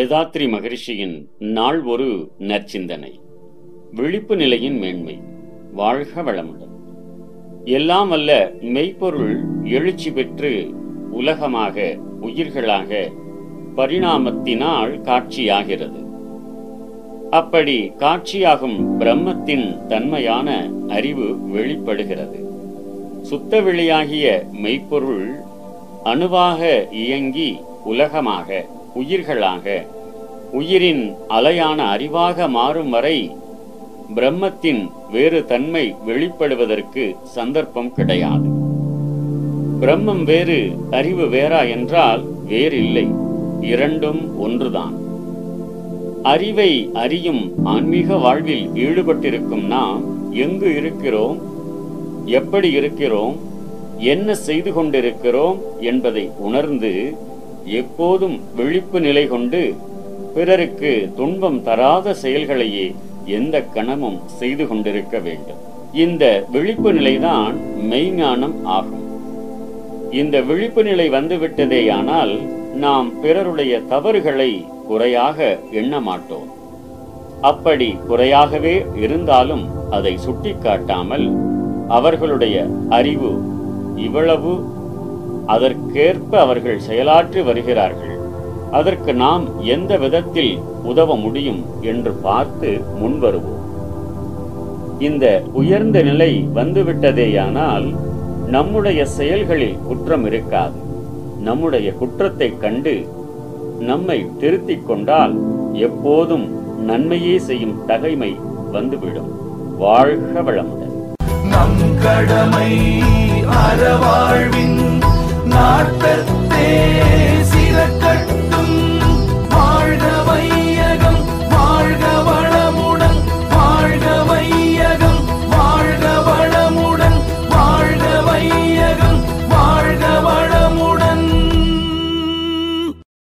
வேதாத்ரி மகரிஷியின் நாள் ஒரு நற்சிந்தனை. விழிப்பு நிலையின் மேன்மை வாழ்க வளமுடன். எல்லாம் அல்ல மெய்ப்பொருள் எழுச்சி பெற்று உலகமாக உயிர்களாக பரிணாமத்தினால் காட்சியாகிறது. அப்படி காட்சியாகும் பிரம்மத்தின் தன்மையான அறிவு வெளிப்படுகிறது. சுத்த வெளியாகிய மெய்ப்பொருள் அணுவாக இயங்கி உலகமாக உயிர்களாக. உயிரின் அலையான அறிவாக மாறும் வரை பிரம்மத்தின் வேறு தன்மை வெளிப்படுவதற்கு சந்தர்ப்பம் கிடையாது. பிரம்மம் வேறு அறிவு வேறா என்றால் வேறில்லை. இரண்டும் ஒன்றுதான். அறிவை அறியும் ஆன்மீக வாழ்வில் ஈடுபட்டிருக்கும் நாம் எங்கு இருக்கிறோம்? எப்படி இருக்கிறோம்? என்ன செய்து கொண்டிருக்கிறோம்? என்பதை உணர்ந்து எப்போதும் விழிப்பு நிலை கொண்டு பிறருக்கு துன்பம் தராத செயல்களையே எந்த கணமும் செய்து கொண்டிருக்க வேண்டும். இந்த விழிப்பு நிலைதான் மெய்ஞானம் ஆகும். இந்த விழிப்பு நிலை வந்துவிட்டதேயானால் நாம் பிறருடைய தவறுகளை குறையாக எண்ண மாட்டோம். அப்படி குறையாகவே இருந்தாலும் அதை சுட்டிக்காட்டாமல் அவர்களுடைய அறிவு இவ்வளவு அதற்கேற்ப அவர்கள் செயலாற்றி வருகிறார்கள். அதற்கு நாம் எந்த விதத்தில் உதவ முடியும் என்று பார்த்து முன்வருவோம். இந்த உயர்ந்த நிலை வந்துவிட்டதேயானால் நம்முடைய செயல்களில் குற்றம் இருக்காது. நம்முடைய குற்றத்தைக் கண்டு நம்மை திருத்திக் கொண்டால் எப்போதும் நன்மையே செய்யும் தகைமை வந்துவிடும். வாழ்க வளமுடன். நம் கடமை அறவாழ்வின் Star